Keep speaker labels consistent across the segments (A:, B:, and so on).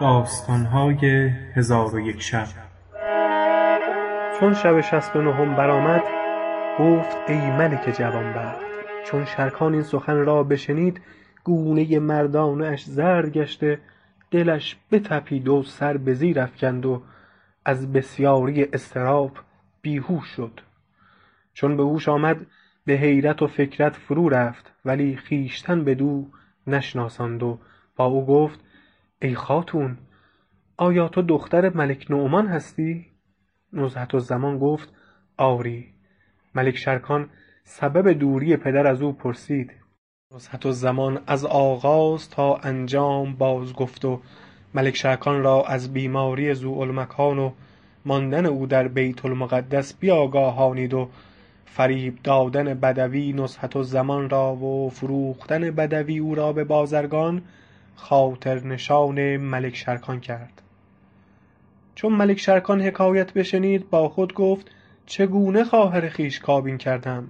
A: داستانهای هزار و یک شب.
B: چون شب شصت و نهم برآمد گفت ای ملک جوانبخت چون شرکان این سخن را بشنید گونه مردانه اش زرد گشته دلش بتپید و سر به زیر افکند و از بسیاری اضطراب بیهوش شد. چون به هوش آمد به حیرت و فکرت فرو رفت ولی خویشتن بدو نشناساند و با او گفت ای خاتون آیا تو دختر ملک نعمان هستی؟ نزهت الزمان گفت آری. ملک شرکان سبب دوری پدر از او پرسید. نزهت الزمان از آغاز تا انجام باز گفت و ملک شرکان را از بیماری ذوالمکان و ماندن او در بیت المقدس بیاگاهانید و فریب دادن بدوی نزهت الزمان را و فروختن بدوی او را به بازرگان خاطرنشان ملک شرکان کرد. چون ملک شرکان حکایت بشنید با خود گفت چگونه خواهر خویش کابین کردم؟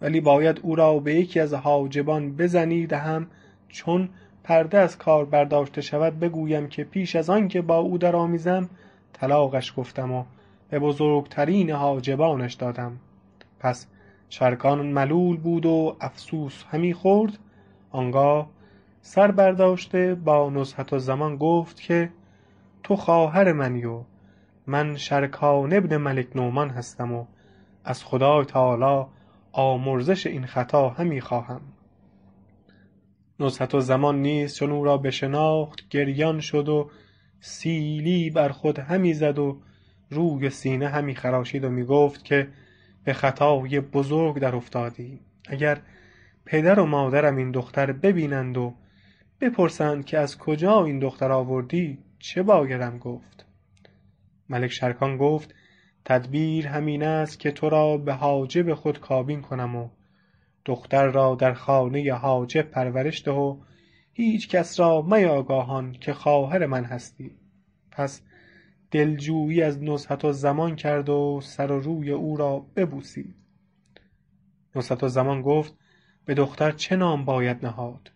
B: ولی باید او را به یکی از حاجبان بزنی دهم چون پرده از کار برداشته شود بگویم که پیش از آن که با او درآمیزم طلاقش گفتم و به بزرگترین حاجبانش دادم. پس شرکان ملول بود و افسوس همی خورد. آنگاه سر برداشته با نزهت الزمان گفت که تو خواهر منی و من شرکان بن ملک نعمان هستم و از خدای تعالی آمرزش این خطا همی خواهم. نزهت الزمان نیز چون او را بشناخت گریان شد و سیلی بر خود همی زد و روی و سینه همی خراشید و می گفت که به خطای بزرگ در افتادیم اگر پدر و مادرم این دختر ببینند و بپرسند که از کجا این دختر آوردی؟ چه بایدم گفت؟ ملک شرکان گفت تدبیر همین است که تو را به حاجب خود کابین کنم و دختر را در خانه حاجب پرورش ده و هیچ کس را میاگاهان که خواهر من هستی. پس دلجویی از نزهت الزمان کرد و سر و روی او را ببوسید. نزهت الزمان گفت به دختر چه نام باید نهاد؟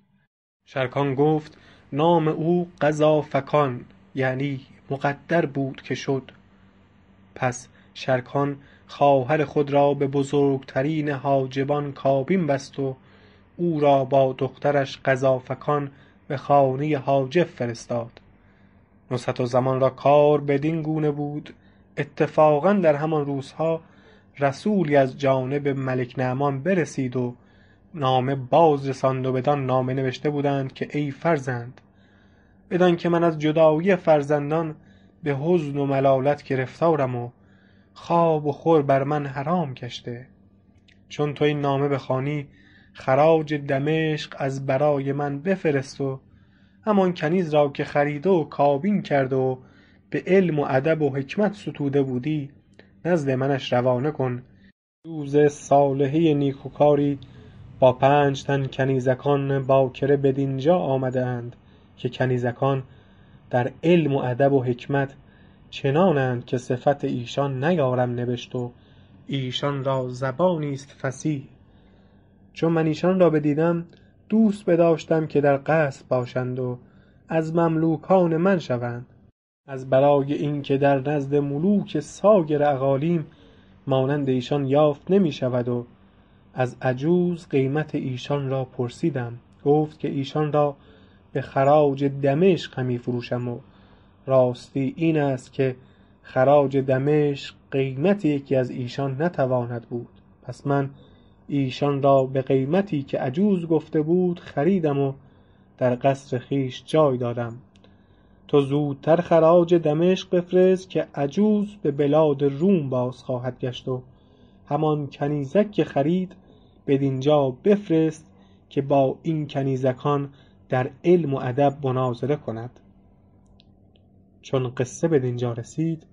B: شرکان گفت نام او قزافکان یعنی مقدر بود که شد. پس شرکان خواهر خود را به بزرگترین حاجبان کابین بست و او را با دخترش قزافکان به خانه حاجب فرستاد. نزهت الزمان را کار بدین گونه بود. اتفاقا در همان روزها رسولی از جانب ملک نعمان برسید و نامه باز رساند و بدان نامه نوشته بودند که ای فرزند بدان که من از جدایی فرزندان به حزن و ملالت گرفتارم و خواب و خور بر من حرام گشته چون تو این نامه بخوانی خراج دمشق از برای من بفرست و همان کنیز را که خریده و کابین کرده و به علم و ادب و حکمت ستوده بودی نزد منش روانه کن. روز صالحه نیکوکاری با پنج تن کنیزکان باکره بدینجا آمده اند که کنیزکان در علم و ادب و حکمت چنانند که صفت ایشان نیارم نبشت و ایشان را زبانی است فصیح. چون من ایشان را بدیدم دوست بداشتم که در قصر باشند و از مملوکان من شوند. از برای این که در نزد ملوک سایر اقالیم مانند ایشان یافت نمی شود و از عجوز قیمت ایشان را پرسیدم. گفت که ایشان را به خراج دمشق همی فروشم و راستی این است که خراج دمشق قیمت یکی از ایشان نتواند بود. پس من ایشان را به قیمتی که عجوز گفته بود خریدم و در قصر خویش جای دادم. تو زودتر خراج دمشق بفرست که عجوز به بلاد روم باز خواهد گشت و همان کنیزک که خرید بدینجا بفرست که با این کنیزکان در علم و ادب مناظره کند. چون قصه بدینجا رسید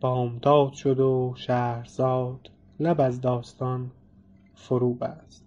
B: بامداد شد و شهرزاد لب از داستان فرو بست.